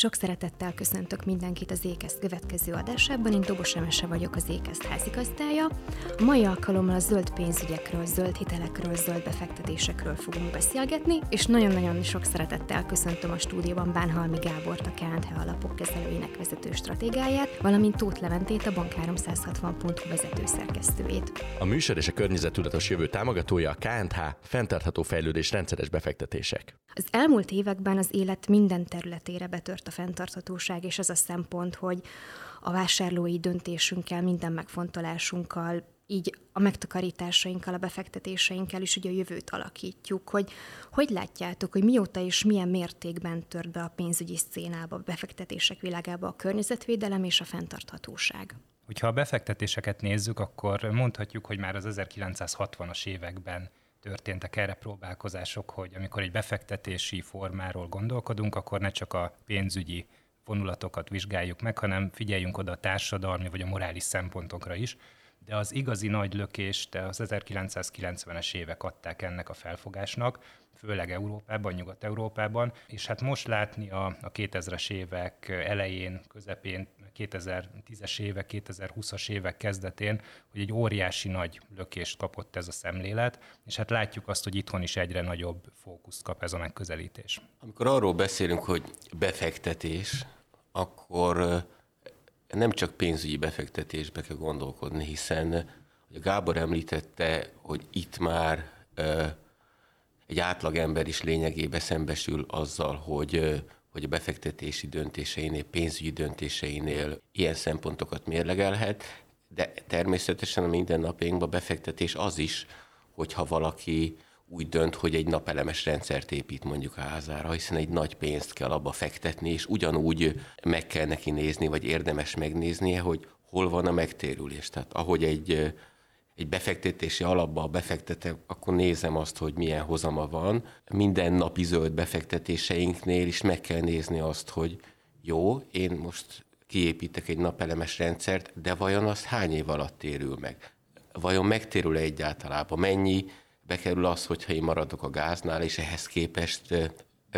Sok szeretettel köszöntök mindenkit az Ékeszt következő adásában. Én Dobos Emese vagyok, az Ékeszt házigazdája. A mai alkalommal a zöld pénzügyekről, zöld hitelekről, zöld befektetésekről fogunk beszélgetni, és nagyon-nagyon sok szeretettel köszöntöm a stúdióban Bánhalmi Gábort, a KNTH alapok kezelőinek vezető stratégáját, valamint Tóth Leventét, a Bank 360.hu vezető szerkesztőjét. A műsor és a környezetudatos jövő támogatója a KNTH, fenntartható fejlődés rendszeres befektetések. Az elmúlt években az élet minden területére betört a fenntarthatóság, és az a szempont, hogy a vásárlói döntésünkkel, minden megfontolásunkkal, így a megtakarításainkkal, a befektetéseinkkel is ugye a jövőt alakítjuk, hogy hogy látjátok, hogy mióta és milyen mértékben tört be a pénzügyi szcénába, a befektetések világába a környezetvédelem és a fenntarthatóság? Hogyha a befektetéseket nézzük, akkor mondhatjuk, hogy már az 1960-as években történtek erre próbálkozások, hogy amikor egy befektetési formáról gondolkodunk, akkor ne csak a pénzügyi vonulatokat vizsgáljuk meg, hanem figyeljünk oda a társadalmi vagy a morális szempontokra is. De az igazi nagy lökést az 1990-es évek adták ennek a felfogásnak, főleg Európában, Nyugat-Európában, és hát most látni a, a 2000-es évek elején, közepén, 2010-es évek, 2020-as évek kezdetén, hogy egy óriási nagy lökést kapott ez a szemlélet, és hát látjuk azt, hogy itthon is egyre nagyobb fókuszt kap ez a megközelítés. Amikor arról beszélünk, hogy befektetés, akkor nem csak pénzügyi befektetésbe kell gondolkodni, hiszen hogy Gábor említette, hogy itt már egy átlagember is lényegében szembesül azzal, hogy, hogy a befektetési döntéseinél, pénzügyi döntéseinél ilyen szempontokat mérlegelhet, de természetesen a mindennapjainkban befektetés az is, hogyha valaki úgy dönt, hogy egy napelemes rendszert épít mondjuk a házára, hiszen egy nagy pénzt kell abba fektetni, és ugyanúgy meg kell neki nézni, vagy érdemes megnéznie, hogy hol van a megtérülés. Tehát ahogy egy egy befektetési alapba befektetek, akkor nézem azt, hogy milyen hozama van. Minden napi zöld befektetéseinknél is meg kell nézni azt, hogy jó, én most kiépítek egy napelemes rendszert, de vajon az hány év alatt térül meg? Vajon megtérül -e egyáltalában? Mennyi bekerül az, hogyha én maradok a gáznál, és ehhez képest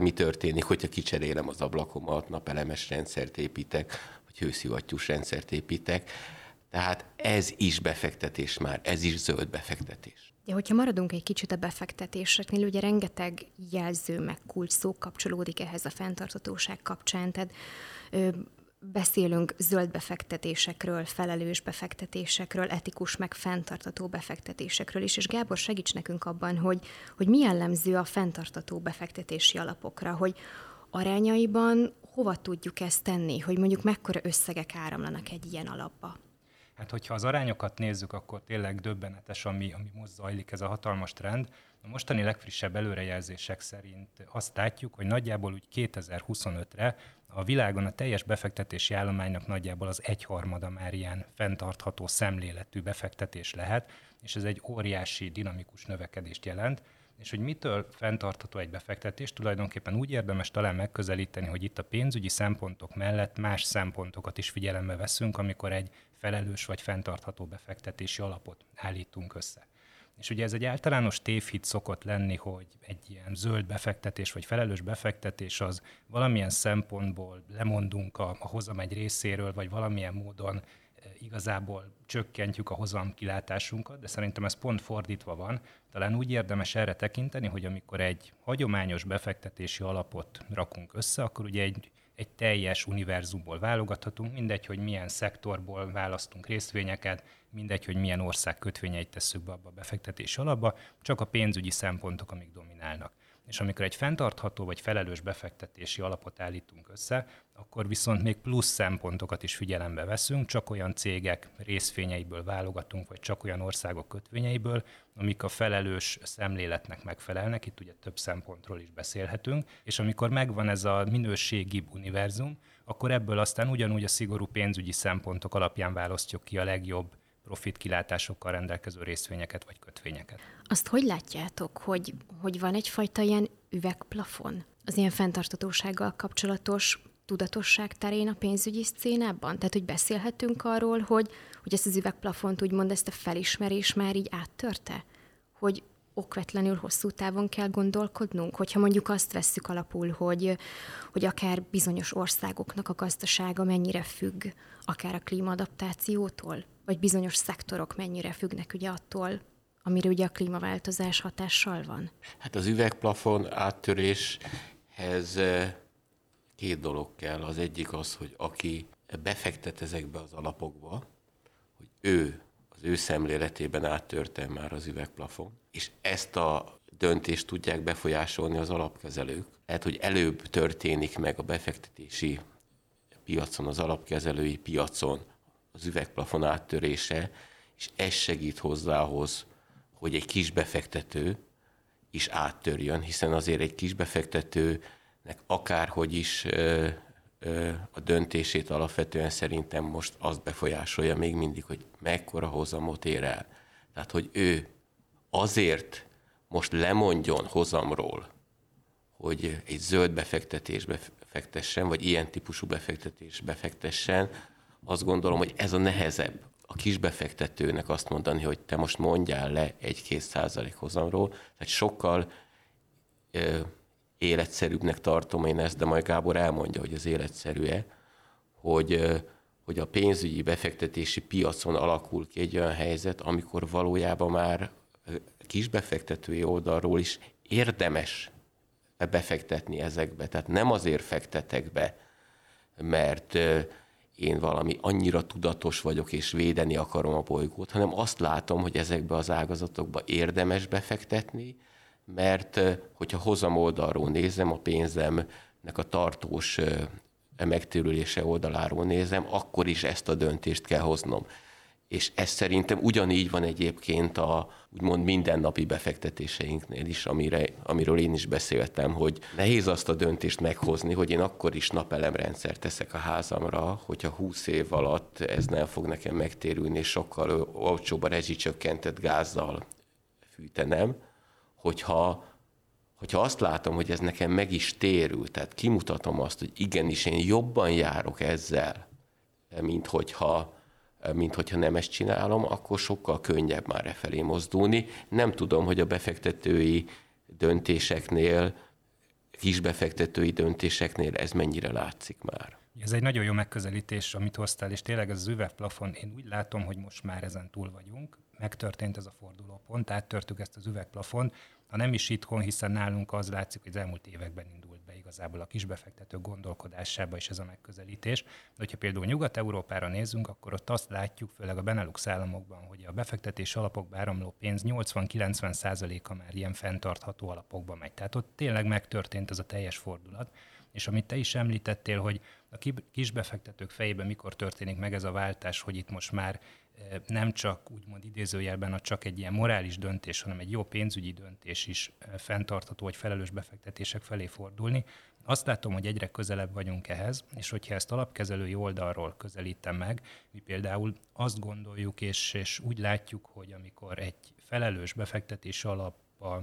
mi történik, hogyha kicserélem az ablakomat, napelemes rendszert építek, vagy hőszivattyús rendszert építek tehát ez is befektetés már, ez is zöld befektetés. Ja, hogyha maradunk egy kicsit a befektetéseknél, ugye rengeteg jelző meg kulcs szó kapcsolódik ehhez a fenntartatóság kapcsán, tehát ö, beszélünk zöld befektetésekről, felelős befektetésekről, etikus meg fenntartató befektetésekről is, és Gábor segíts nekünk abban, hogy, hogy mi jellemző a fenntartató befektetési alapokra, hogy arányaiban hova tudjuk ezt tenni, hogy mondjuk mekkora összegek áramlanak egy ilyen alapba? Hát, hogyha az arányokat nézzük, akkor tényleg döbbenetes, ami, ami most zajlik ez a hatalmas trend. A mostani legfrissebb előrejelzések szerint azt látjuk, hogy nagyjából úgy 2025-re a világon a teljes befektetési állománynak nagyjából az egyharmada már ilyen fenntartható szemléletű befektetés lehet, és ez egy óriási dinamikus növekedést jelent és hogy mitől fenntartható egy befektetés, tulajdonképpen úgy érdemes talán megközelíteni, hogy itt a pénzügyi szempontok mellett más szempontokat is figyelembe veszünk, amikor egy felelős vagy fenntartható befektetési alapot állítunk össze. És ugye ez egy általános tévhit szokott lenni, hogy egy ilyen zöld befektetés vagy felelős befektetés az valamilyen szempontból lemondunk a, a hozam egy részéről, vagy valamilyen módon igazából csökkentjük a hozam kilátásunkat, de szerintem ez pont fordítva van. Talán úgy érdemes erre tekinteni, hogy amikor egy hagyományos befektetési alapot rakunk össze, akkor ugye egy, egy teljes univerzumból válogathatunk, mindegy, hogy milyen szektorból választunk részvényeket, mindegy, hogy milyen ország kötvényeit tesszük be abba a befektetési alapba, csak a pénzügyi szempontok, amik dominálnak. És amikor egy fenntartható vagy felelős befektetési alapot állítunk össze, akkor viszont még plusz szempontokat is figyelembe veszünk, csak olyan cégek részvényeiből válogatunk, vagy csak olyan országok kötvényeiből, amik a felelős szemléletnek megfelelnek, itt ugye több szempontról is beszélhetünk, és amikor megvan ez a minőségi univerzum, akkor ebből aztán ugyanúgy a szigorú pénzügyi szempontok alapján választjuk ki a legjobb profit kilátásokkal rendelkező részvényeket vagy kötvényeket. Azt hogy látjátok, hogy, hogy van egyfajta ilyen üvegplafon az ilyen fenntartatósággal kapcsolatos tudatosság terén a pénzügyi szcénában? Tehát, hogy beszélhetünk arról, hogy, hogy ezt az üvegplafont úgymond ezt a felismerés már így áttörte? Hogy okvetlenül hosszú távon kell gondolkodnunk? Hogyha mondjuk azt vesszük alapul, hogy, hogy akár bizonyos országoknak a gazdasága mennyire függ akár a klímaadaptációtól, vagy bizonyos szektorok mennyire függnek ugye attól, amire ugye a klímaváltozás hatással van? Hát az üvegplafon áttöréshez eh, két dolog kell. Az egyik az, hogy aki befektet ezekbe az alapokba, hogy ő, az ő szemléletében áttörte már az üvegplafon, és ezt a döntést tudják befolyásolni az alapkezelők. Lehet, hogy előbb történik meg a befektetési piacon, az alapkezelői piacon az üvegplafon áttörése, és ez segít hozzához, hogy egy kis befektető is áttörjön, hiszen azért egy kis befektetőnek akárhogy is a döntését alapvetően szerintem most azt befolyásolja még mindig, hogy mekkora hozamot ér el. Tehát, hogy ő azért most lemondjon hozamról, hogy egy zöld befektetésbe fektessen, vagy ilyen típusú befektetésbe fektessen, azt gondolom, hogy ez a nehezebb a kisbefektetőnek azt mondani, hogy te most mondjál le egy-két százalék hozamról. Tehát sokkal ö, életszerűbbnek tartom én ezt, de majd Gábor elmondja, hogy az életszerű-e, hogy, hogy a pénzügyi befektetési piacon alakul ki egy olyan helyzet, amikor valójában már kisbefektetői oldalról is érdemes befektetni ezekbe. Tehát nem azért fektetek be, mert én valami annyira tudatos vagyok, és védeni akarom a bolygót, hanem azt látom, hogy ezekbe az ágazatokba érdemes befektetni, mert hogyha hozam oldalról nézem, a pénzemnek a tartós megtérülése oldaláról nézem, akkor is ezt a döntést kell hoznom. És ez szerintem ugyanígy van egyébként a úgymond mindennapi befektetéseinknél is, amire, amiről én is beszéltem, hogy nehéz azt a döntést meghozni, hogy én akkor is napelemrendszer teszek a házamra, hogyha 20 év alatt ez nem fog nekem megtérülni, és sokkal olcsóbb a rezsicsökkentett gázzal fűtenem, hogyha hogyha azt látom, hogy ez nekem meg is térül, tehát kimutatom azt, hogy igenis én jobban járok ezzel, mint hogyha mint hogyha nem ezt csinálom, akkor sokkal könnyebb már e felé mozdulni. Nem tudom, hogy a befektetői döntéseknél, kisbefektetői döntéseknél ez mennyire látszik már. Ez egy nagyon jó megközelítés, amit hoztál, és tényleg ez az üvegplafon, én úgy látom, hogy most már ezen túl vagyunk. Megtörtént ez a fordulópont, áttörtük ezt az üvegplafon, ha nem is itthon, hiszen nálunk az látszik, hogy az elmúlt években indult be igazából a kisbefektető gondolkodásába is ez a megközelítés. De hogyha például Nyugat-Európára nézzünk, akkor ott azt látjuk, főleg a Benelux államokban, hogy a befektetés alapokba áramló pénz 80-90%-a már ilyen fenntartható alapokba megy. Tehát ott tényleg megtörtént ez a teljes fordulat. És amit te is említettél, hogy a kisbefektetők fejében mikor történik meg ez a váltás, hogy itt most már nem csak úgymond idézőjelben a csak egy ilyen morális döntés, hanem egy jó pénzügyi döntés is fenntartható, vagy felelős befektetések felé fordulni. Azt látom, hogy egyre közelebb vagyunk ehhez, és hogyha ezt alapkezelői oldalról közelítem meg, mi például azt gondoljuk, és, és úgy látjuk, hogy amikor egy felelős befektetés alap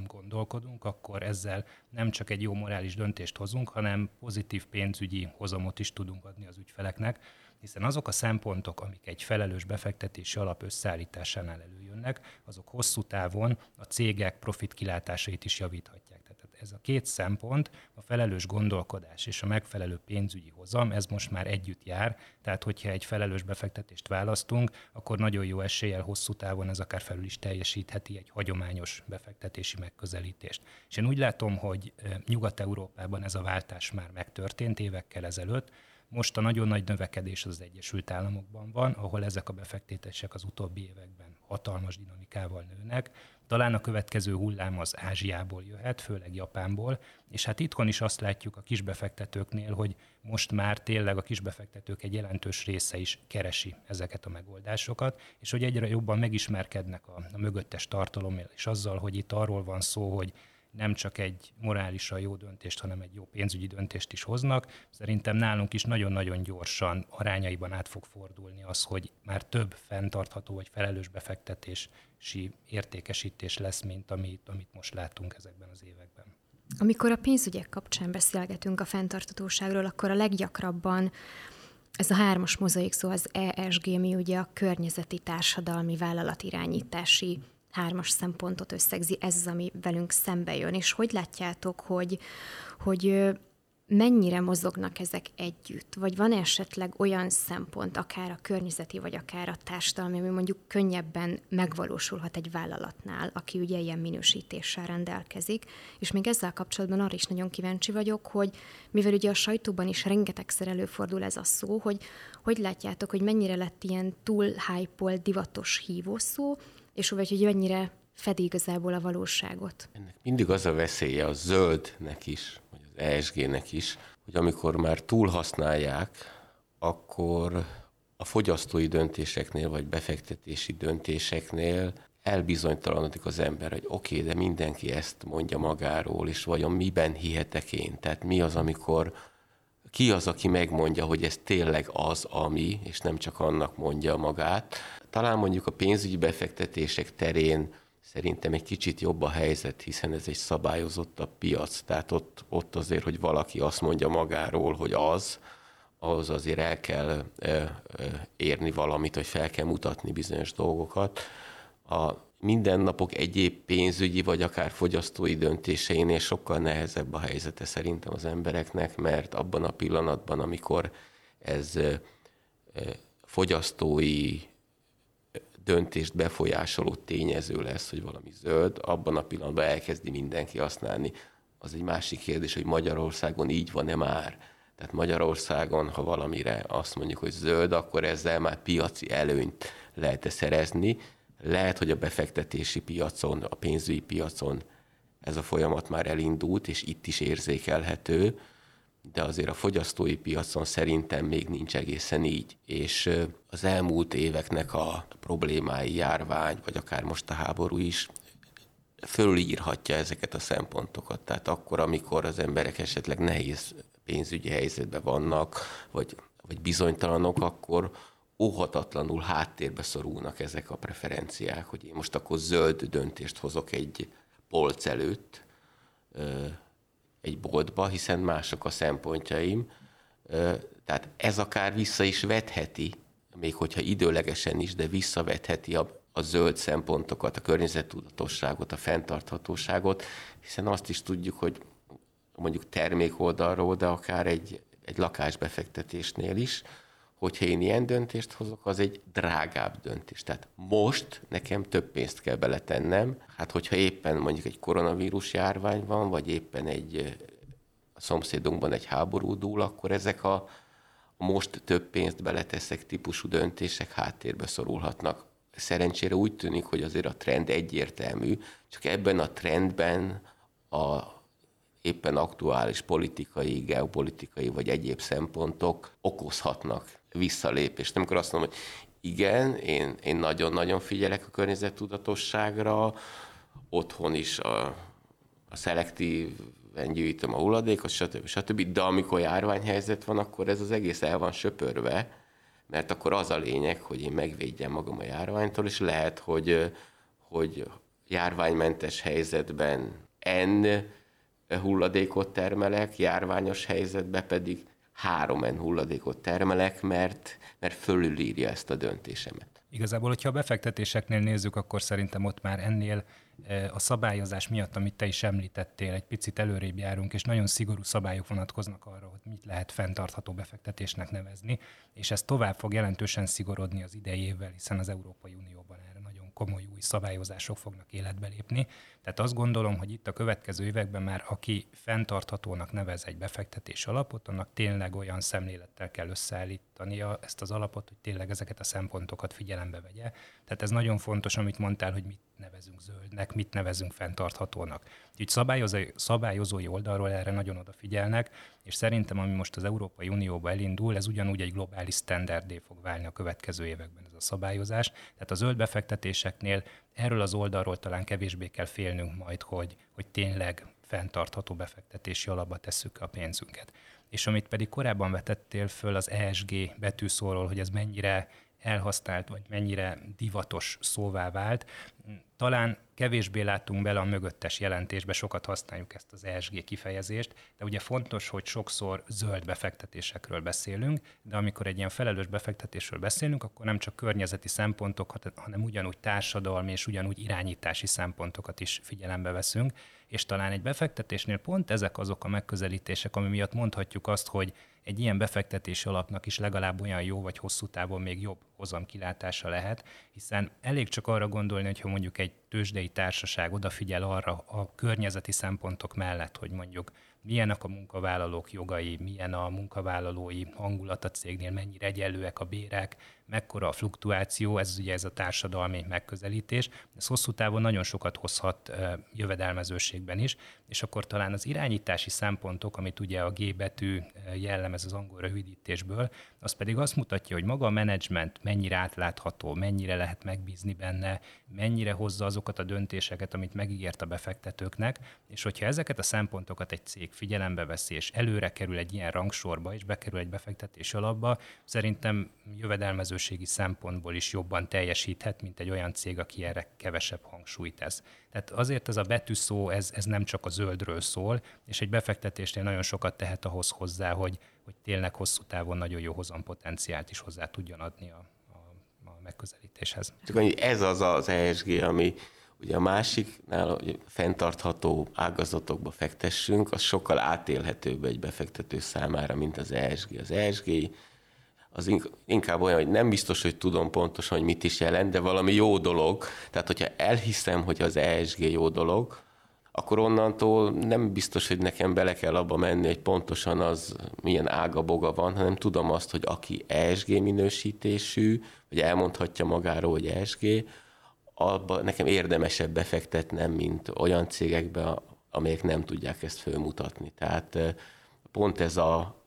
gondolkodunk, akkor ezzel nem csak egy jó morális döntést hozunk, hanem pozitív pénzügyi hozamot is tudunk adni az ügyfeleknek hiszen azok a szempontok, amik egy felelős befektetési alap összeállításánál előjönnek, azok hosszú távon a cégek profit kilátásait is javíthatják. Tehát ez a két szempont, a felelős gondolkodás és a megfelelő pénzügyi hozam, ez most már együtt jár, tehát hogyha egy felelős befektetést választunk, akkor nagyon jó eséllyel hosszú távon ez akár felül is teljesítheti egy hagyományos befektetési megközelítést. És én úgy látom, hogy Nyugat-Európában ez a váltás már megtörtént évekkel ezelőtt, most a nagyon nagy növekedés az Egyesült Államokban van, ahol ezek a befektetések az utóbbi években hatalmas dinamikával nőnek. Talán a következő hullám az Ázsiából jöhet, főleg Japánból, és hát itthon is azt látjuk a kisbefektetőknél, hogy most már tényleg a kisbefektetők egy jelentős része is keresi ezeket a megoldásokat, és hogy egyre jobban megismerkednek a, a mögöttes tartalommal, és azzal, hogy itt arról van szó, hogy nem csak egy morálisan jó döntést, hanem egy jó pénzügyi döntést is hoznak. Szerintem nálunk is nagyon-nagyon gyorsan arányaiban át fog fordulni az, hogy már több fenntartható vagy felelős befektetési értékesítés lesz, mint amit, amit most látunk ezekben az években. Amikor a pénzügyek kapcsán beszélgetünk a fenntartatóságról, akkor a leggyakrabban ez a hármas mozaik szó az ESG, mi ugye a környezeti társadalmi vállalatirányítási hármas szempontot összegzi, ez az, ami velünk szembe jön. És hogy látjátok, hogy, hogy mennyire mozognak ezek együtt? Vagy van esetleg olyan szempont, akár a környezeti, vagy akár a társadalmi, ami mondjuk könnyebben megvalósulhat egy vállalatnál, aki ugye ilyen minősítéssel rendelkezik. És még ezzel kapcsolatban arra is nagyon kíváncsi vagyok, hogy mivel ugye a sajtóban is rengetegszer előfordul ez a szó, hogy hogy látjátok, hogy mennyire lett ilyen túl hype divatos hívószó, és vagy hogy mennyire fedi igazából a valóságot. Ennek mindig az a veszélye a zöldnek is, vagy az ESG-nek is, hogy amikor már túl használják, akkor a fogyasztói döntéseknél, vagy befektetési döntéseknél elbizonytalanodik az ember, hogy oké, okay, de mindenki ezt mondja magáról, és vajon miben hihetek én? Tehát mi az, amikor ki az, aki megmondja, hogy ez tényleg az, ami, és nem csak annak mondja magát. Talán mondjuk a pénzügyi befektetések terén szerintem egy kicsit jobb a helyzet, hiszen ez egy szabályozottabb piac. Tehát ott, ott azért, hogy valaki azt mondja magáról, hogy az, ahhoz azért el kell érni valamit, hogy fel kell mutatni bizonyos dolgokat. A mindennapok egyéb pénzügyi vagy akár fogyasztói döntéseinél sokkal nehezebb a helyzete szerintem az embereknek, mert abban a pillanatban, amikor ez fogyasztói döntést befolyásoló tényező lesz, hogy valami zöld, abban a pillanatban elkezdi mindenki használni. Az egy másik kérdés, hogy Magyarországon így van-e már. Tehát Magyarországon, ha valamire azt mondjuk, hogy zöld, akkor ezzel már piaci előnyt lehet-e szerezni. Lehet, hogy a befektetési piacon, a pénzügyi piacon ez a folyamat már elindult, és itt is érzékelhető, de azért a fogyasztói piacon szerintem még nincs egészen így. És az elmúlt éveknek a problémái, járvány, vagy akár most a háború is fölírhatja ezeket a szempontokat. Tehát akkor, amikor az emberek esetleg nehéz pénzügyi helyzetben vannak, vagy, vagy bizonytalanok, akkor óhatatlanul háttérbe szorulnak ezek a preferenciák, hogy én most akkor zöld döntést hozok egy polc előtt, egy boltba, hiszen mások a szempontjaim. Tehát ez akár vissza is vetheti, még hogyha időlegesen is, de visszavetheti a, a zöld szempontokat, a környezettudatosságot, a fenntarthatóságot, hiszen azt is tudjuk, hogy mondjuk termék oldalról, de akár egy, egy lakásbefektetésnél is, hogyha én ilyen döntést hozok, az egy drágább döntés. Tehát most nekem több pénzt kell beletennem. Hát hogyha éppen mondjuk egy koronavírus járvány van, vagy éppen egy a szomszédunkban egy háború dúl, akkor ezek a, most több pénzt beleteszek típusú döntések háttérbe szorulhatnak. Szerencsére úgy tűnik, hogy azért a trend egyértelmű, csak ebben a trendben a éppen aktuális politikai, geopolitikai vagy egyéb szempontok okozhatnak visszalépést. Amikor azt mondom, hogy igen, én, én nagyon-nagyon figyelek a környezettudatosságra, otthon is a, a szelektív gyűjtöm a hulladékot, stb. stb. De amikor járványhelyzet van, akkor ez az egész el van söpörve, mert akkor az a lényeg, hogy én megvédjem magam a járványtól, és lehet, hogy, hogy járványmentes helyzetben N hulladékot termelek, járványos helyzetben pedig három N hulladékot termelek, mert, mert fölülírja ezt a döntésemet. Igazából, hogyha a befektetéseknél nézzük, akkor szerintem ott már ennél e, a szabályozás miatt, amit te is említettél, egy picit előrébb járunk, és nagyon szigorú szabályok vonatkoznak arra, hogy mit lehet fenntartható befektetésnek nevezni, és ez tovább fog jelentősen szigorodni az idejével, hiszen az Európai Unióban komoly új szabályozások fognak életbe lépni. Tehát azt gondolom, hogy itt a következő években már aki fenntarthatónak nevez egy befektetés alapot, annak tényleg olyan szemlélettel kell összeállítania ezt az alapot, hogy tényleg ezeket a szempontokat figyelembe vegye. Tehát ez nagyon fontos, amit mondtál, hogy mit nevezünk zöldnek, mit nevezünk fenntarthatónak. Úgyhogy szabályozói, szabályozói oldalról erre nagyon odafigyelnek, és szerintem, ami most az Európai Unióba elindul, ez ugyanúgy egy globális standardé fog válni a következő években ez a szabályozás. Tehát a zöld befektetéseknél erről az oldalról talán kevésbé kell félnünk majd, hogy, hogy tényleg fenntartható befektetési alapba tesszük a pénzünket. És amit pedig korábban vetettél föl az ESG betűszóról, hogy ez mennyire elhasznált, vagy mennyire divatos szóvá vált. Talán kevésbé látunk bele a mögöttes jelentésbe, sokat használjuk ezt az ESG kifejezést, de ugye fontos, hogy sokszor zöld befektetésekről beszélünk, de amikor egy ilyen felelős befektetésről beszélünk, akkor nem csak környezeti szempontok, hanem ugyanúgy társadalmi és ugyanúgy irányítási szempontokat is figyelembe veszünk, és talán egy befektetésnél pont ezek azok a megközelítések, ami miatt mondhatjuk azt, hogy egy ilyen befektetési alapnak is legalább olyan jó vagy hosszú távon még jobb hozamkilátása lehet, hiszen elég csak arra gondolni, hogyha mondjuk egy tőzsdei társaság odafigyel arra a környezeti szempontok mellett, hogy mondjuk milyenek a munkavállalók jogai, milyen a munkavállalói hangulat a cégnél, mennyire egyenlőek a bérek, mekkora a fluktuáció, ez ugye ez a társadalmi megközelítés. Ez hosszú távon nagyon sokat hozhat jövedelmezőségben is, és akkor talán az irányítási szempontok, amit ugye a G betű jellemez az angol rövidítésből, az pedig azt mutatja, hogy maga a menedzsment mennyire átlátható, mennyire lehet megbízni benne, mennyire hozza azokat a döntéseket, amit megígért a befektetőknek, és hogyha ezeket a szempontokat egy cég figyelembe veszi, és előre kerül egy ilyen rangsorba, és bekerül egy befektetés alapba, szerintem jövedelmezőségi szempontból is jobban teljesíthet, mint egy olyan cég, aki erre kevesebb hangsúlyt tesz. Tehát azért ez a betűszó, ez, ez nem csak a zöldről szól, és egy befektetésnél nagyon sokat tehet ahhoz hozzá, hogy, hogy tényleg hosszú távon nagyon jó hozampotenciált is hozzá tudjon adni a, a, a megközelítéshez. Csak annyi, ez az az ESG, ami ugye a másiknál, hogy fenntartható ágazatokba fektessünk, az sokkal átélhetőbb egy befektető számára, mint az ESG. Az ESG az inkább olyan, hogy nem biztos, hogy tudom pontosan, hogy mit is jelent, de valami jó dolog. Tehát, hogyha elhiszem, hogy az ESG jó dolog, akkor onnantól nem biztos, hogy nekem bele kell abba menni, hogy pontosan az milyen ága-boga van, hanem tudom azt, hogy aki ESG minősítésű, vagy elmondhatja magáról, hogy ESG, abba nekem érdemesebb befektetnem, mint olyan cégekbe, amelyek nem tudják ezt fölmutatni. Tehát pont ez a,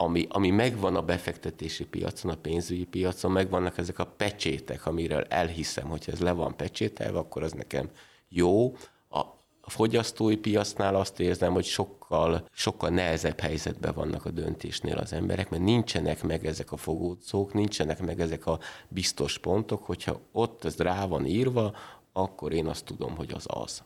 ami, ami megvan a befektetési piacon, a pénzügyi piacon, megvannak ezek a pecsétek, amiről elhiszem, hogy ez le van pecsételve, akkor az nekem jó. A, fogyasztói piacnál azt érzem, hogy sokkal, sokkal nehezebb helyzetben vannak a döntésnél az emberek, mert nincsenek meg ezek a fogódzók, nincsenek meg ezek a biztos pontok, hogyha ott ez rá van írva, akkor én azt tudom, hogy az az.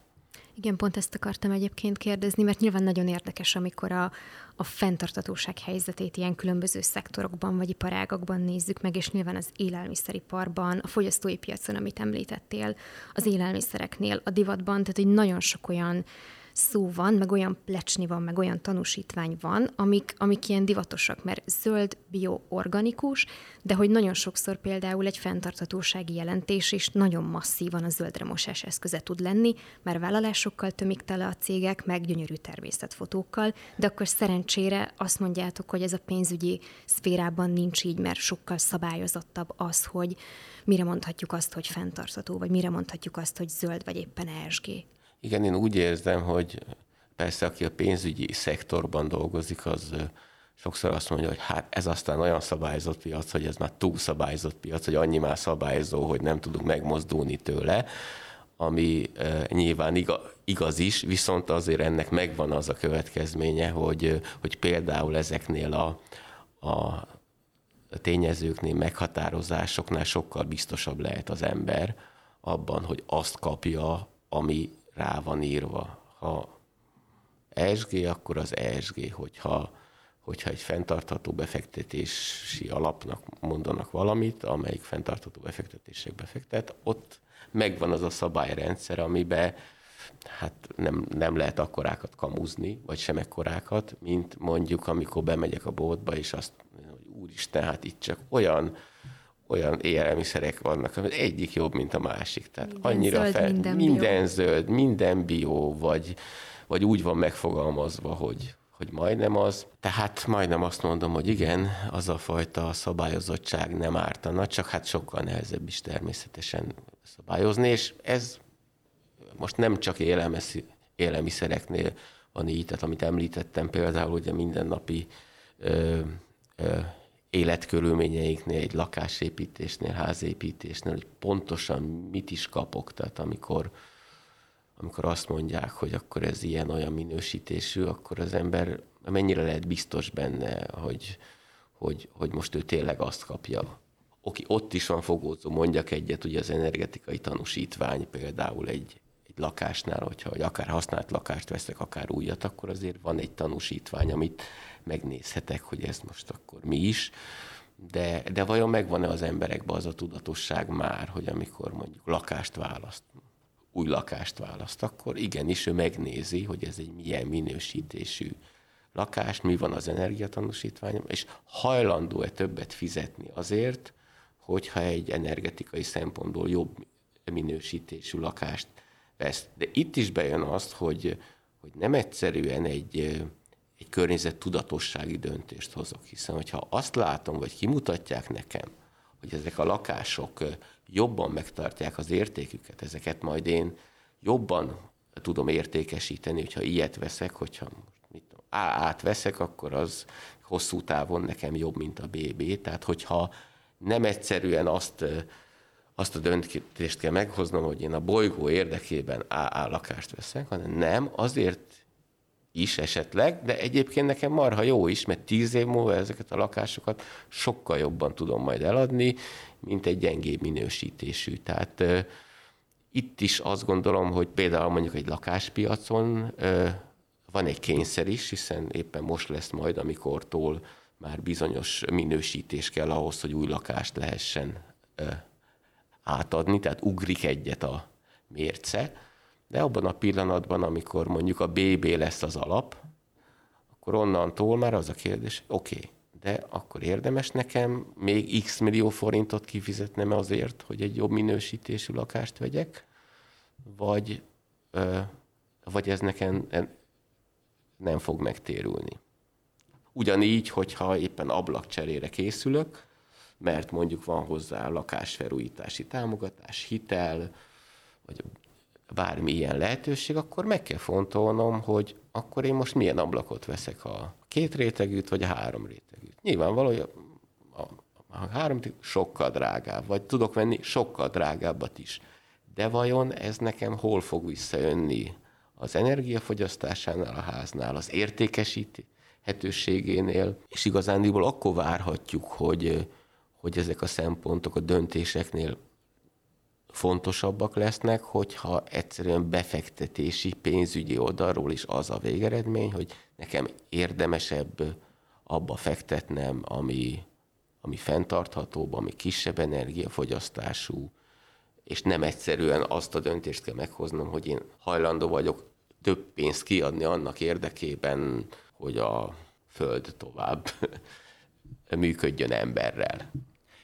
Igen, pont ezt akartam egyébként kérdezni, mert nyilván nagyon érdekes, amikor a, a fenntartatóság helyzetét ilyen különböző szektorokban vagy iparágakban nézzük meg, és nyilván az élelmiszeriparban, a fogyasztói piacon, amit említettél, az élelmiszereknél, a divatban, tehát hogy nagyon sok olyan szó van, meg olyan plecsni van, meg olyan tanúsítvány van, amik, amik ilyen divatosak, mert zöld, bio, organikus, de hogy nagyon sokszor például egy fenntartatósági jelentés is nagyon masszívan a zöldre mosás eszköze tud lenni, mert vállalásokkal tömik tele a cégek, meg gyönyörű természetfotókkal, de akkor szerencsére azt mondjátok, hogy ez a pénzügyi szférában nincs így, mert sokkal szabályozottabb az, hogy mire mondhatjuk azt, hogy fenntartható, vagy mire mondhatjuk azt, hogy zöld, vagy éppen ESG. Igen, én úgy érzem, hogy persze, aki a pénzügyi szektorban dolgozik, az sokszor azt mondja, hogy hát ez aztán olyan szabályozott piac, hogy ez már túl szabályozott piac, hogy annyi már szabályozó, hogy nem tudunk megmozdulni tőle, ami nyilván igaz is, viszont azért ennek megvan az a következménye, hogy, hogy például ezeknél a, a tényezőknél, meghatározásoknál sokkal biztosabb lehet az ember abban, hogy azt kapja, ami rá van írva. Ha ESG, akkor az ESG, hogyha, hogyha egy fenntartható befektetési alapnak mondanak valamit, amelyik fenntartható befektetésekbe fektet, ott megvan az a szabályrendszer, amiben hát nem, nem lehet akkorákat kamuzni, vagy sem ekkorákat, mint mondjuk, amikor bemegyek a boltba, és azt hogy úristen, hát itt csak olyan olyan élelmiszerek vannak, hogy egyik jobb, mint a másik. Tehát minden annyira zöld, fel, minden, minden bio. zöld, minden bio, vagy, vagy úgy van megfogalmazva, hogy, hogy majdnem az. Tehát majdnem azt mondom, hogy igen, az a fajta szabályozottság nem ártana, csak hát sokkal nehezebb is természetesen szabályozni, és ez most nem csak élelmiszereknél van így, tehát amit említettem például, ugye mindennapi ö, ö, életkörülményeiknél, egy lakásépítésnél, házépítésnél, hogy pontosan mit is kapok. Tehát amikor, amikor azt mondják, hogy akkor ez ilyen-olyan minősítésű, akkor az ember mennyire lehet biztos benne, hogy, hogy, hogy most ő tényleg azt kapja, oké, ott is van fogódzó, mondjak egyet, ugye az energetikai tanúsítvány például egy, egy lakásnál, hogyha hogy akár használt lakást veszek, akár újat, akkor azért van egy tanúsítvány, amit megnézhetek, hogy ez most akkor mi is. De, de vajon megvan-e az emberekben az a tudatosság már, hogy amikor mondjuk lakást választ, új lakást választ, akkor igenis ő megnézi, hogy ez egy milyen minősítésű lakás, mi van az energiatanúsítványom, és hajlandó-e többet fizetni azért, hogyha egy energetikai szempontból jobb minősítésű lakást vesz. De itt is bejön azt, hogy, hogy nem egyszerűen egy, egy környezet tudatossági döntést hozok, hiszen hogyha azt látom, vagy kimutatják nekem, hogy ezek a lakások jobban megtartják az értéküket, ezeket majd én jobban tudom értékesíteni, hogyha ilyet veszek, hogyha mit tudom, A-át akkor az hosszú távon nekem jobb, mint a BB. Tehát, hogyha nem egyszerűen azt, azt a döntést kell meghoznom, hogy én a bolygó érdekében AA lakást veszek, hanem nem, azért is esetleg, de egyébként nekem marha jó is, mert tíz év múlva ezeket a lakásokat sokkal jobban tudom majd eladni, mint egy gyengébb minősítésű. Tehát uh, itt is azt gondolom, hogy például mondjuk egy lakáspiacon uh, van egy kényszer is, hiszen éppen most lesz majd, amikortól már bizonyos minősítés kell ahhoz, hogy új lakást lehessen uh, átadni, tehát ugrik egyet a mérce de abban a pillanatban, amikor mondjuk a BB lesz az alap, akkor onnantól már az a kérdés, oké, okay, de akkor érdemes nekem még x millió forintot kifizetnem azért, hogy egy jobb minősítésű lakást vegyek, vagy, vagy ez nekem nem fog megtérülni. Ugyanígy, hogyha éppen ablakcserére készülök, mert mondjuk van hozzá lakásfelújítási támogatás, hitel, vagy bármi ilyen lehetőség, akkor meg kell fontolnom, hogy akkor én most milyen ablakot veszek, a két rétegűt, vagy a három rétegűt. Nyilvánvaló, hogy a, a, a három sokkal drágább, vagy tudok venni sokkal drágábbat is. De vajon ez nekem hol fog visszajönni? Az energiafogyasztásánál a háznál, az értékesíthetőségénél, és igazándiból akkor várhatjuk, hogy, hogy ezek a szempontok a döntéseknél fontosabbak lesznek, hogyha egyszerűen befektetési, pénzügyi oldalról is az a végeredmény, hogy nekem érdemesebb abba fektetnem, ami, ami fenntarthatóbb, ami kisebb energiafogyasztású, és nem egyszerűen azt a döntést kell meghoznom, hogy én hajlandó vagyok több pénzt kiadni annak érdekében, hogy a Föld tovább működjön emberrel.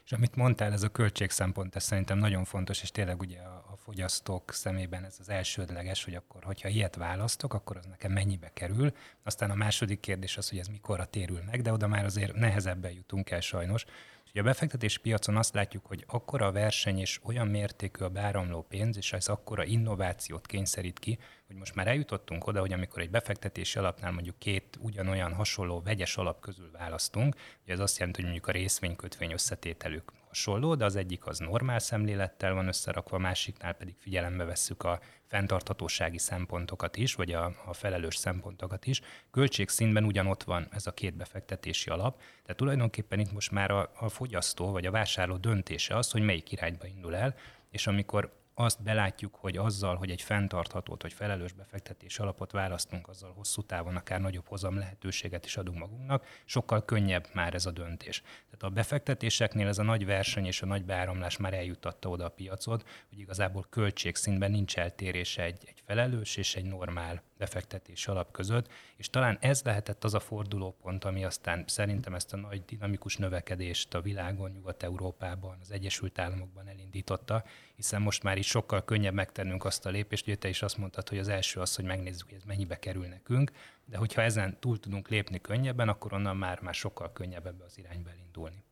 És amit mondtál, ez a költségszempont, ez szerintem nagyon fontos, és tényleg ugye a, a fogyasztók szemében ez az elsődleges, hogy akkor, hogyha ilyet választok, akkor az nekem mennyibe kerül. Aztán a második kérdés az, hogy ez mikorra térül meg, de oda már azért nehezebben jutunk el sajnos. Ugye a befektetési piacon azt látjuk, hogy akkora a verseny és olyan mértékű a beáramló pénz, és ez akkora innovációt kényszerít ki, hogy most már eljutottunk oda, hogy amikor egy befektetési alapnál mondjuk két ugyanolyan hasonló vegyes alap közül választunk, ugye ez azt jelenti, hogy mondjuk a részvénykötvény összetételük hasonló, de az egyik az normál szemlélettel van összerakva, a másiknál pedig figyelembe vesszük a fenntarthatósági szempontokat is, vagy a, a felelős szempontokat is. Költségszínben ugyanott van ez a két befektetési alap, tehát tulajdonképpen itt most már a, a fogyasztó vagy a vásárló döntése az, hogy melyik irányba indul el, és amikor azt belátjuk, hogy azzal, hogy egy fenntarthatót vagy felelős befektetés alapot választunk, azzal hosszú távon akár nagyobb hozam lehetőséget is adunk magunknak, sokkal könnyebb már ez a döntés. Tehát a befektetéseknél ez a nagy verseny és a nagy beáramlás már eljutatta oda a piacot, hogy igazából költségszintben nincs eltérése egy, egy felelős és egy normál befektetés alap között, és talán ez lehetett az a fordulópont, ami aztán szerintem ezt a nagy dinamikus növekedést a világon, Nyugat-Európában, az Egyesült Államokban elindította, hiszen most már is sokkal könnyebb megtennünk azt a lépést, hogy te is azt mondtad, hogy az első az, hogy megnézzük, hogy ez mennyibe kerül nekünk, de hogyha ezen túl tudunk lépni könnyebben, akkor onnan már, már sokkal könnyebb ebbe az irányba elindulni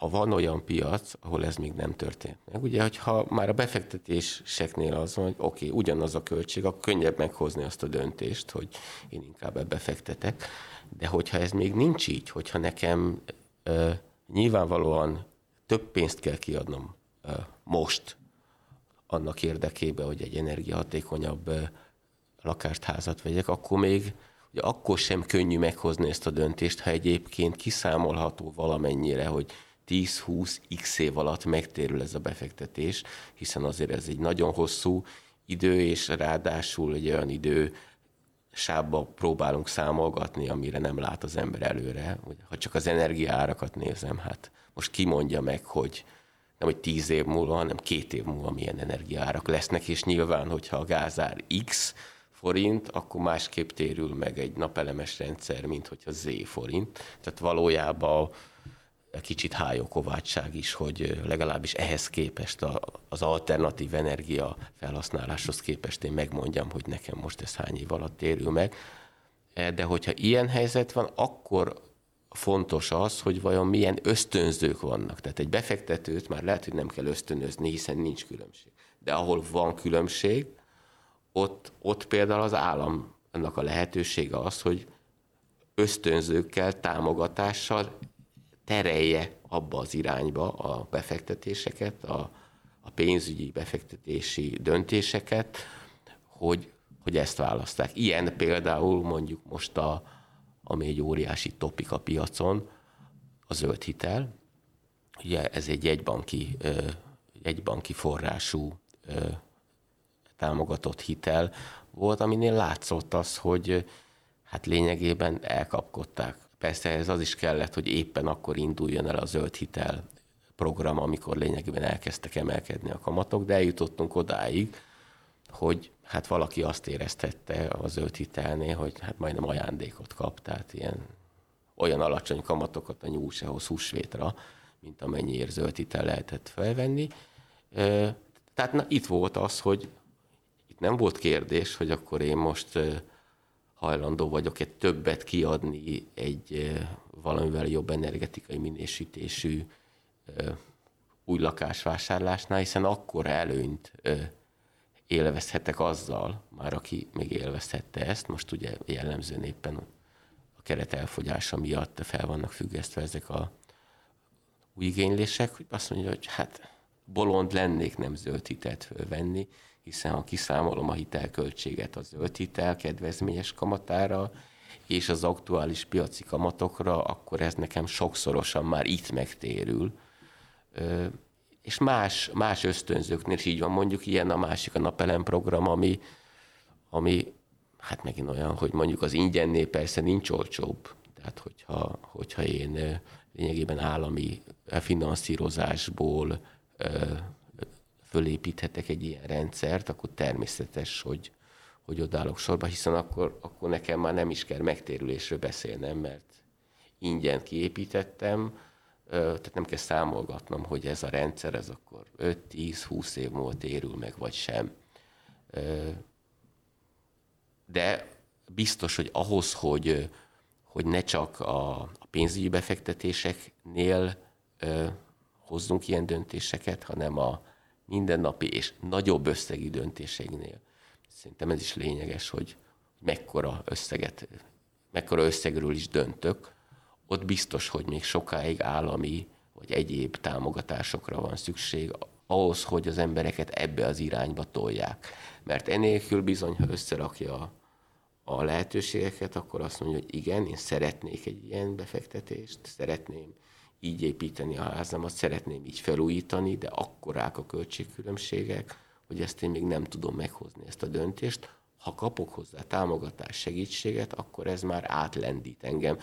ha van olyan piac, ahol ez még nem történt meg, ugye, hogyha már a befektetéseknél az van, hogy oké, okay, ugyanaz a költség, akkor könnyebb meghozni azt a döntést, hogy én inkább ebbe fektetek, de hogyha ez még nincs így, hogyha nekem ö, nyilvánvalóan több pénzt kell kiadnom ö, most annak érdekében, hogy egy energiahatékonyabb ö, lakást, házat vegyek, akkor még ugye akkor sem könnyű meghozni ezt a döntést, ha egyébként kiszámolható valamennyire, hogy 10-20 x év alatt megtérül ez a befektetés, hiszen azért ez egy nagyon hosszú idő, és ráadásul egy olyan idő, sávba próbálunk számolgatni, amire nem lát az ember előre. Ha csak az energiaárakat nézem, hát most ki mondja meg, hogy nem hogy tíz év múlva, hanem két év múlva milyen energiaárak lesznek, és nyilván, hogyha a gázár X forint, akkor másképp térül meg egy napelemes rendszer, mint hogyha Z forint. Tehát valójában kicsit hájókovátság is, hogy legalábbis ehhez képest az alternatív energia felhasználáshoz képest én megmondjam, hogy nekem most ez hány év alatt térül meg. De hogyha ilyen helyzet van, akkor fontos az, hogy vajon milyen ösztönzők vannak. Tehát egy befektetőt már lehet, hogy nem kell ösztönözni, hiszen nincs különbség. De ahol van különbség, ott, ott például az államnak a lehetősége az, hogy ösztönzőkkel, támogatással terelje abba az irányba a befektetéseket, a, a pénzügyi befektetési döntéseket, hogy, hogy ezt választák. Ilyen például mondjuk most a, ami egy óriási topik a piacon, a zöld hitel. Ugye ez egy jegybanki, jegybanki forrású támogatott hitel volt, aminél látszott az, hogy hát lényegében elkapkodták. Persze ez az is kellett, hogy éppen akkor induljon el a zöld hitel program, amikor lényegében elkezdtek emelkedni a kamatok, de eljutottunk odáig, hogy hát valaki azt éreztette a zöld hitelnél, hogy hát majdnem ajándékot kap, tehát ilyen olyan alacsony kamatokat a nyúlsehoz húsvétra, mint amennyiért zöld hitel lehetett felvenni. Tehát na, itt volt az, hogy itt nem volt kérdés, hogy akkor én most hajlandó vagyok egy többet kiadni egy valamivel jobb energetikai minősítésű új lakásvásárlásnál, hiszen akkor előnyt élvezhetek azzal, már aki még élvezhette ezt, most ugye jellemzően éppen a keret elfogyása miatt fel vannak függesztve ezek a új igénylések, hogy azt mondja, hogy hát bolond lennék nem zöld hitelt fölvenni, hiszen ha kiszámolom a hitelköltséget a zöld hitel kedvezményes kamatára, és az aktuális piaci kamatokra, akkor ez nekem sokszorosan már itt megtérül és más, más ösztönzőknél is így van, mondjuk ilyen a másik a napelem program, ami, ami hát megint olyan, hogy mondjuk az ingyennél persze nincs olcsóbb. Tehát hogyha, hogyha én lényegében állami finanszírozásból fölépíthetek egy ilyen rendszert, akkor természetes, hogy, hogy odállok sorba, hiszen akkor, akkor nekem már nem is kell megtérülésről beszélnem, mert ingyen kiépítettem, tehát nem kell számolgatnom, hogy ez a rendszer, ez akkor 5-10-20 év múlva térül meg, vagy sem. De biztos, hogy ahhoz, hogy, hogy ne csak a pénzügyi befektetéseknél hozzunk ilyen döntéseket, hanem a mindennapi és nagyobb összegű döntéseknél. Szerintem ez is lényeges, hogy mekkora összeget, mekkora összegről is döntök, ott biztos, hogy még sokáig állami vagy egyéb támogatásokra van szükség ahhoz, hogy az embereket ebbe az irányba tolják. Mert enélkül bizony, ha összerakja a lehetőségeket, akkor azt mondja, hogy igen, én szeretnék egy ilyen befektetést, szeretném így építeni a házamat, szeretném így felújítani, de akkorák a költségkülönbségek, hogy ezt én még nem tudom meghozni ezt a döntést. Ha kapok hozzá támogatás, segítséget, akkor ez már átlendít engem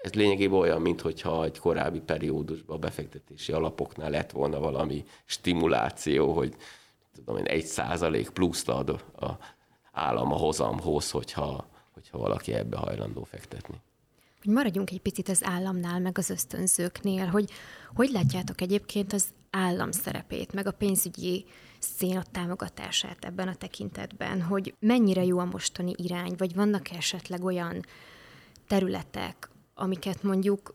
ez lényegében olyan, mintha egy korábbi periódusban a befektetési alapoknál lett volna valami stimuláció, hogy tudom én, egy százalék pluszt ad a állam a hozamhoz, hogyha, hogyha valaki ebbe hajlandó fektetni. Hogy maradjunk egy picit az államnál, meg az ösztönzőknél, hogy hogy látjátok egyébként az állam szerepét, meg a pénzügyi szénat támogatását ebben a tekintetben, hogy mennyire jó a mostani irány, vagy vannak esetleg olyan területek, amiket mondjuk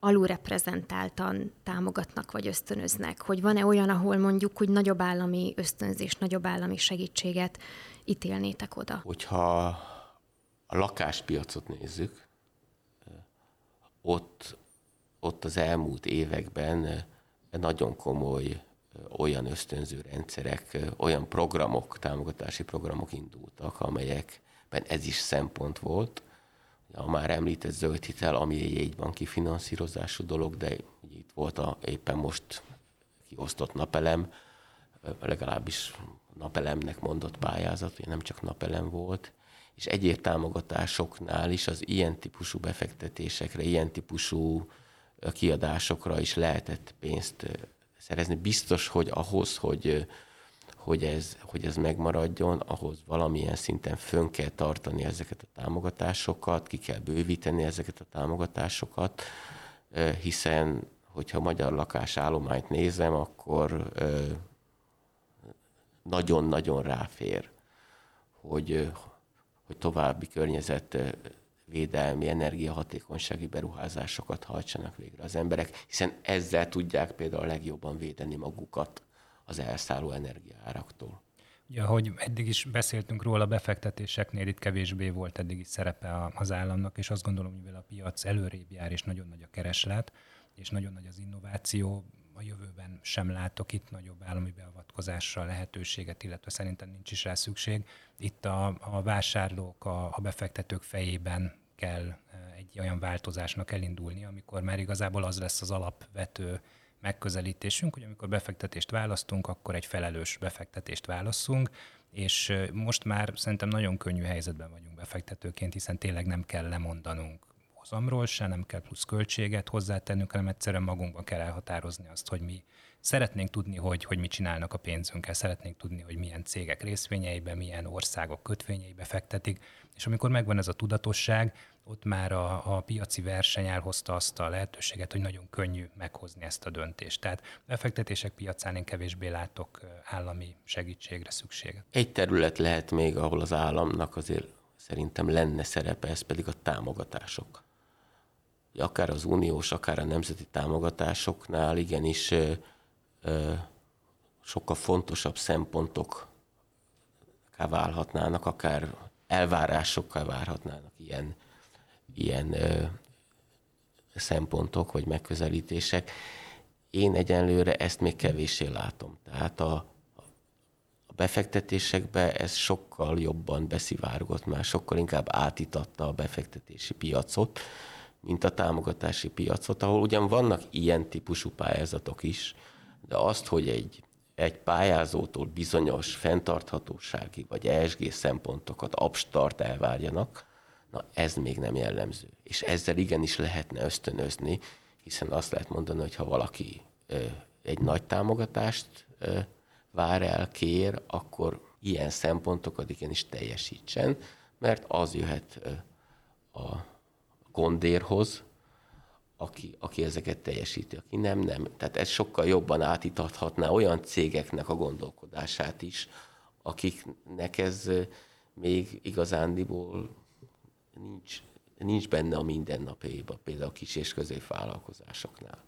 alulreprezentáltan támogatnak vagy ösztönöznek? Hogy van-e olyan, ahol mondjuk úgy nagyobb állami ösztönzés, nagyobb állami segítséget ítélnétek oda? Hogyha a lakáspiacot nézzük, ott, ott az elmúlt években nagyon komoly olyan ösztönző rendszerek, olyan programok, támogatási programok indultak, amelyekben ez is szempont volt, a már említett zöld hitel, ami egy jegybanki finanszírozású dolog, de itt volt a éppen most kiosztott napelem, legalábbis napelemnek mondott pályázat, ugye nem csak napelem volt, és egyéb támogatásoknál is az ilyen típusú befektetésekre, ilyen típusú kiadásokra is lehetett pénzt szerezni. Biztos, hogy ahhoz, hogy, hogy, ez, hogy ez megmaradjon, ahhoz valamilyen szinten fönn kell tartani ezeket a támogatásokat, ki kell bővíteni ezeket a támogatásokat, hiszen hogyha magyar lakásállományt nézem, akkor nagyon-nagyon ráfér, hogy, hogy további környezetvédelmi, energiahatékonysági beruházásokat hajtsanak végre az emberek, hiszen ezzel tudják például a legjobban védeni magukat az elszálló energiaáraktól. Ja, ahogy eddig is beszéltünk róla, befektetéseknél itt kevésbé volt eddig is szerepe az államnak, és azt gondolom, hogy a piac előrébb jár, és nagyon nagy a kereslet, és nagyon nagy az innováció, a jövőben sem látok itt nagyobb állami beavatkozásra lehetőséget, illetve szerintem nincs is rá szükség. Itt a, a vásárlók, a, a befektetők fejében kell e, egy olyan változásnak elindulni, amikor már igazából az lesz az alapvető megközelítésünk, hogy amikor befektetést választunk, akkor egy felelős befektetést válasszunk, és e, most már szerintem nagyon könnyű helyzetben vagyunk befektetőként, hiszen tényleg nem kell lemondanunk hozamról se, nem kell plusz költséget hozzátennünk, hanem egyszerűen magunkban kell elhatározni azt, hogy mi szeretnénk tudni, hogy, hogy mit csinálnak a pénzünkkel, szeretnénk tudni, hogy milyen cégek részvényeibe, milyen országok kötvényeibe fektetik, és amikor megvan ez a tudatosság, ott már a, a piaci verseny elhozta azt a lehetőséget, hogy nagyon könnyű meghozni ezt a döntést. Tehát befektetések piacán én kevésbé látok állami segítségre szükséget. Egy terület lehet még, ahol az államnak azért szerintem lenne szerepe, ez pedig a támogatások akár az uniós, akár a nemzeti támogatásoknál igenis ö, ö, sokkal fontosabb szempontok válhatnának, akár elvárásokkal várhatnának ilyen, ilyen szempontok vagy megközelítések. Én egyenlőre ezt még kevéssé látom. Tehát a, a befektetésekbe ez sokkal jobban beszivárgott, már sokkal inkább átitatta a befektetési piacot, mint a támogatási piacot, ahol ugyan vannak ilyen típusú pályázatok is, de azt, hogy egy, egy pályázótól bizonyos fenntarthatósági vagy ESG szempontokat abstart elvárjanak, na ez még nem jellemző. És ezzel igenis lehetne ösztönözni, hiszen azt lehet mondani, hogy ha valaki ö, egy nagy támogatást ö, vár el, kér, akkor ilyen szempontokat igenis teljesítsen, mert az jöhet ö, a gondérhoz, aki, aki ezeket teljesíti, aki nem, nem. Tehát ez sokkal jobban átítathatná olyan cégeknek a gondolkodását is, akiknek ez még igazándiból nincs, nincs benne a mindennapjaiban, például a kis és középvállalkozásoknál.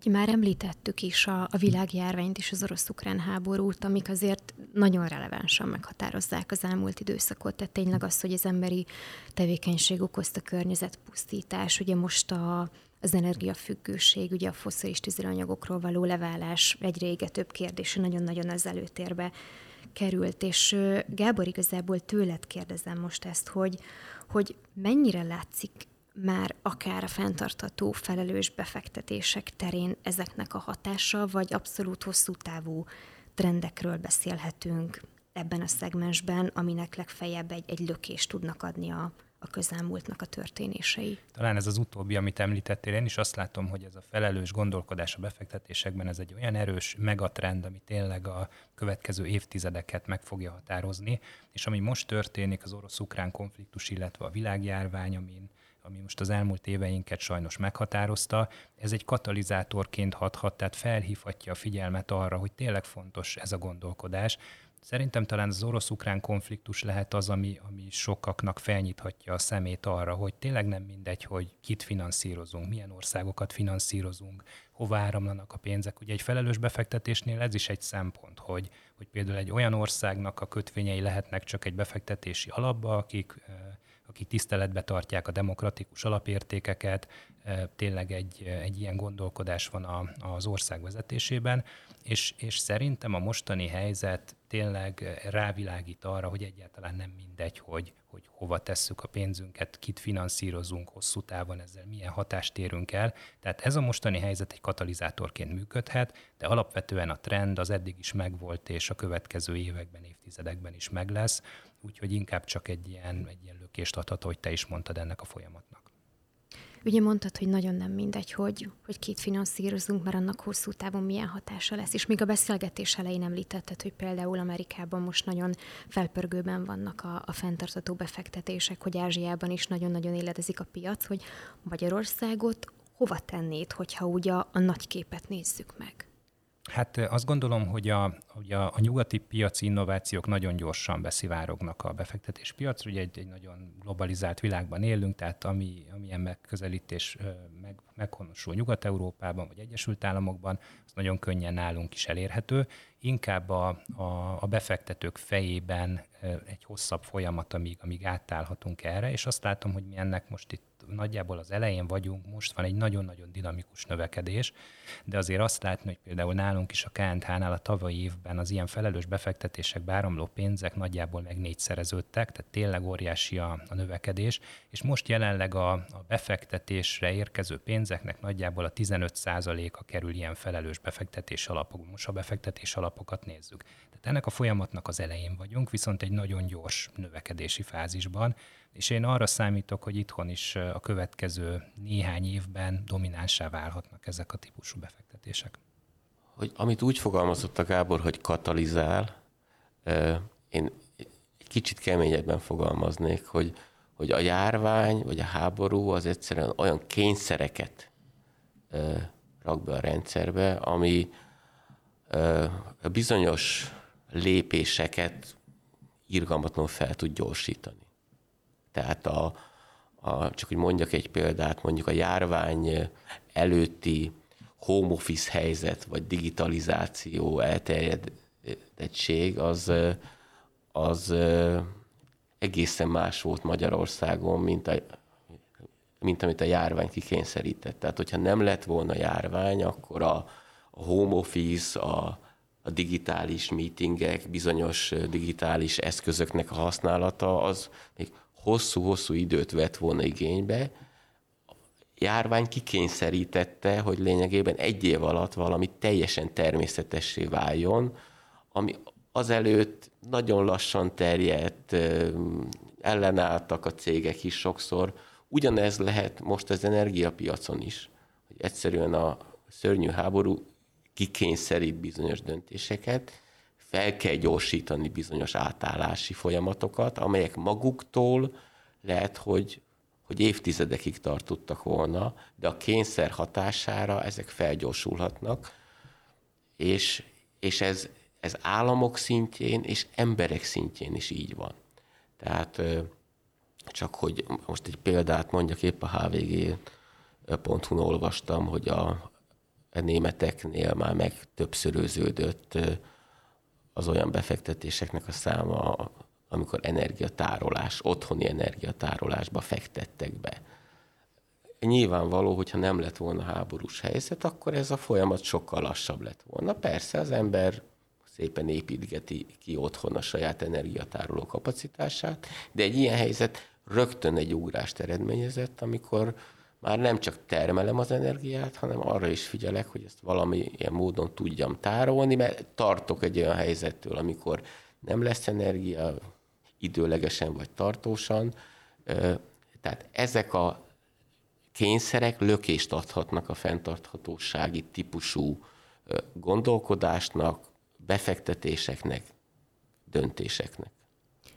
Ugye már említettük is a, a világjárványt és az orosz-ukrán háborút, amik azért nagyon relevánsan meghatározzák az elmúlt időszakot. Tehát tényleg az, hogy az emberi tevékenység okozta környezetpusztítás, ugye most a, az energiafüggőség, ugye a foszilis tüzelőanyagokról való leválás egyre égetőbb kérdése nagyon-nagyon az előtérbe került, és Gábor, igazából tőled kérdezem most ezt, hogy, hogy mennyire látszik már akár a fenntartató felelős befektetések terén ezeknek a hatása, vagy abszolút hosszú távú trendekről beszélhetünk ebben a szegmensben, aminek legfeljebb egy, egy lökést tudnak adni a, a közelmúltnak a történései. Talán ez az utóbbi, amit említettél, én is azt látom, hogy ez a felelős gondolkodás a befektetésekben, ez egy olyan erős megatrend, ami tényleg a következő évtizedeket meg fogja határozni, és ami most történik, az orosz-ukrán konfliktus, illetve a világjárvány, amin ami most az elmúlt éveinket sajnos meghatározta, ez egy katalizátorként hathat, tehát felhívhatja a figyelmet arra, hogy tényleg fontos ez a gondolkodás. Szerintem talán az orosz-ukrán konfliktus lehet az, ami, ami sokaknak felnyithatja a szemét arra, hogy tényleg nem mindegy, hogy kit finanszírozunk, milyen országokat finanszírozunk, hova áramlanak a pénzek. Ugye egy felelős befektetésnél ez is egy szempont, hogy, hogy például egy olyan országnak a kötvényei lehetnek csak egy befektetési alapba, akik akik tiszteletbe tartják a demokratikus alapértékeket, tényleg egy, egy ilyen gondolkodás van a, az ország vezetésében, és, és szerintem a mostani helyzet tényleg rávilágít arra, hogy egyáltalán nem mindegy, hogy, hogy hova tesszük a pénzünket, kit finanszírozunk hosszú távon, ezzel milyen hatást érünk el. Tehát ez a mostani helyzet egy katalizátorként működhet, de alapvetően a trend az eddig is megvolt, és a következő években, évtizedekben is meg lesz, úgyhogy inkább csak egy ilyen, egy ilyen lökést adhat, hogy te is mondtad ennek a folyamatnak. Ugye mondtad, hogy nagyon nem mindegy, hogy, hogy kit finanszírozunk, mert annak hosszú távon milyen hatása lesz. És még a beszélgetés elején említetted, hogy például Amerikában most nagyon felpörgőben vannak a, a fenntartató befektetések, hogy Ázsiában is nagyon-nagyon éledezik a piac, hogy Magyarországot hova tennéd, hogyha ugye a, a nagy képet nézzük meg? Hát azt gondolom, hogy a, hogy a, a nyugati piaci innovációk nagyon gyorsan beszivárognak a befektetés piacra. Ugye egy, egy nagyon globalizált világban élünk, tehát ami, amilyen megközelítés meg, meghonosul Nyugat-Európában vagy Egyesült Államokban, az nagyon könnyen nálunk is elérhető. Inkább a, a, a befektetők fejében egy hosszabb folyamat, amíg, amíg átállhatunk erre, és azt látom, hogy mi ennek most itt nagyjából az elején vagyunk, most van egy nagyon-nagyon dinamikus növekedés, de azért azt látni, hogy például nálunk is a KNH-nál a tavalyi évben az ilyen felelős befektetések, báramló pénzek nagyjából meg négyszereződtek, tehát tényleg óriási a, a növekedés, és most jelenleg a, a befektetésre érkező pénzeknek nagyjából a 15%-a kerül ilyen felelős befektetés alapok. Most a befektetés alapokat nézzük. Tehát ennek a folyamatnak az elején vagyunk, viszont egy nagyon gyors növekedési fázisban, és én arra számítok, hogy itthon is a következő néhány évben dominánsá válhatnak ezek a típusú befektetések. Hogy amit úgy fogalmazott a Gábor, hogy katalizál, én egy kicsit keményebben fogalmaznék, hogy, hogy a járvány vagy a háború az egyszerűen olyan kényszereket rak be a rendszerbe, ami bizonyos lépéseket irgalmatlanul fel tud gyorsítani. Tehát a, a, csak hogy mondjak egy példát, mondjuk a járvány előtti home office helyzet, vagy digitalizáció elterjedettség, az, az egészen más volt Magyarországon, mint, a, mint amit a járvány kikényszerített. Tehát, hogyha nem lett volna járvány, akkor a, a home office, a, a digitális meetingek, bizonyos digitális eszközöknek a használata, az még hosszú-hosszú időt vett volna igénybe, járvány kikényszerítette, hogy lényegében egy év alatt valami teljesen természetessé váljon, ami azelőtt nagyon lassan terjedt, ellenálltak a cégek is sokszor. Ugyanez lehet most az energiapiacon is, hogy egyszerűen a szörnyű háború kikényszerít bizonyos döntéseket, fel kell gyorsítani bizonyos átállási folyamatokat, amelyek maguktól lehet, hogy, hogy évtizedekig tartottak volna, de a kényszer hatására ezek felgyorsulhatnak, és, és ez, ez államok szintjén és emberek szintjén is így van. Tehát csak hogy most egy példát mondjak, épp a hvg.hu-n olvastam, hogy a, a németeknél már meg többszöröződött az olyan befektetéseknek a száma, amikor energiatárolás, otthoni energiatárolásba fektettek be. Nyilvánvaló, hogyha nem lett volna háborús helyzet, akkor ez a folyamat sokkal lassabb lett volna. Persze az ember szépen építgeti ki otthon a saját energiatároló kapacitását, de egy ilyen helyzet rögtön egy ugrást eredményezett, amikor már nem csak termelem az energiát, hanem arra is figyelek, hogy ezt valami ilyen módon tudjam tárolni, mert tartok egy olyan helyzettől, amikor nem lesz energia, időlegesen vagy tartósan. Tehát ezek a kényszerek lökést adhatnak a fenntarthatósági típusú gondolkodásnak, befektetéseknek, döntéseknek.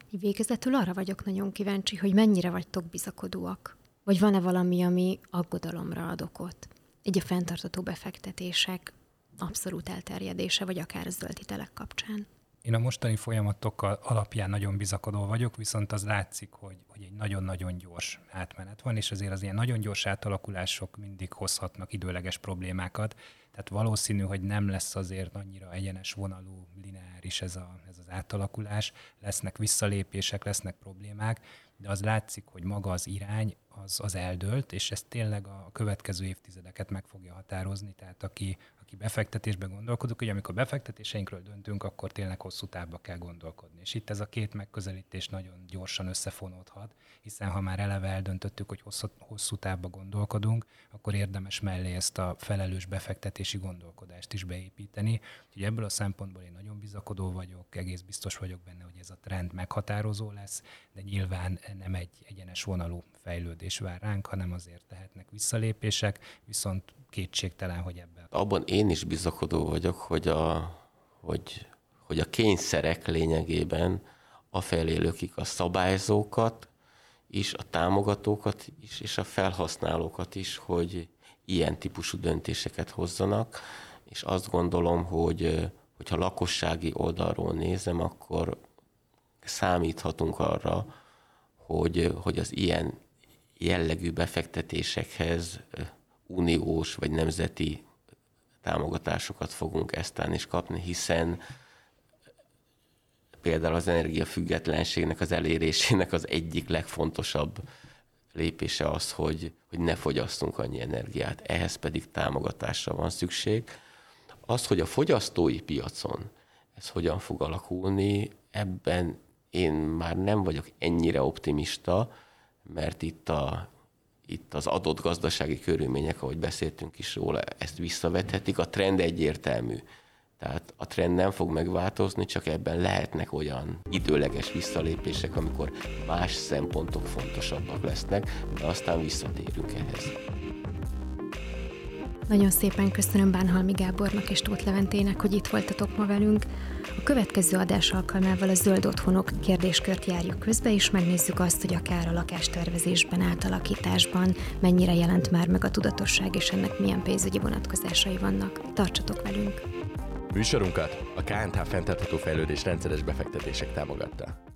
Végezetül arra vagyok nagyon kíváncsi, hogy mennyire vagytok bizakodóak vagy van-e valami, ami aggodalomra ad okot? Így a fenntartató befektetések abszolút elterjedése, vagy akár a zöld hitelek kapcsán? Én a mostani folyamatok alapján nagyon bizakodó vagyok, viszont az látszik, hogy, hogy egy nagyon-nagyon gyors átmenet van, és azért az ilyen nagyon gyors átalakulások mindig hozhatnak időleges problémákat. Tehát valószínű, hogy nem lesz azért annyira egyenes vonalú, lineáris ez, a, ez az átalakulás, lesznek visszalépések, lesznek problémák, de az látszik, hogy maga az irány az, az eldőlt, és ez tényleg a következő évtizedeket meg fogja határozni. Tehát aki, aki befektetésbe gondolkodik, hogy amikor befektetéseinkről döntünk, akkor tényleg hosszú távba kell gondolkodni. És itt ez a két megközelítés nagyon gyorsan összefonódhat, hiszen ha már eleve eldöntöttük, hogy hosszú, hosszú távba gondolkodunk, akkor érdemes mellé ezt a felelős befektetési gondolkodást is beépíteni. Úgyhogy ebből a szempontból én nagyon bizakodó vagyok, egész biztos vagyok benne, hogy ez a trend meghatározó lesz, de nyilván nem egy egyenes vonalú fejlődés vár ránk, hanem azért tehetnek visszalépések, viszont kétségtelen, hogy ebben. Abban én is bizakodó vagyok, hogy a, hogy, hogy a kényszerek lényegében afelé lökik a szabályzókat is, a támogatókat is, és a felhasználókat is, hogy ilyen típusú döntéseket hozzanak, és azt gondolom, hogy hogyha lakossági oldalról nézem, akkor számíthatunk arra, hogy, hogy az ilyen jellegű befektetésekhez uniós vagy nemzeti támogatásokat fogunk eztán is kapni, hiszen például az energiafüggetlenségnek az elérésének az egyik legfontosabb lépése az, hogy, hogy ne fogyasszunk annyi energiát. Ehhez pedig támogatásra van szükség. Az, hogy a fogyasztói piacon ez hogyan fog alakulni, ebben én már nem vagyok ennyire optimista, mert itt, a, itt az adott gazdasági körülmények, ahogy beszéltünk is róla, ezt visszavethetik. A trend egyértelmű. Tehát a trend nem fog megváltozni, csak ebben lehetnek olyan időleges visszalépések, amikor más szempontok fontosabbak lesznek, de aztán visszatérünk ehhez. Nagyon szépen köszönöm Bánhalmi Gábornak és Tóth Leventének, hogy itt voltatok ma velünk. A következő adás alkalmával a zöld otthonok kérdéskört járjuk közbe, és megnézzük azt, hogy akár a lakástervezésben, átalakításban mennyire jelent már meg a tudatosság, és ennek milyen pénzügyi vonatkozásai vannak. Tartsatok velünk! Műsorunkat a KNH fenntartható fejlődés rendszeres befektetések támogatta.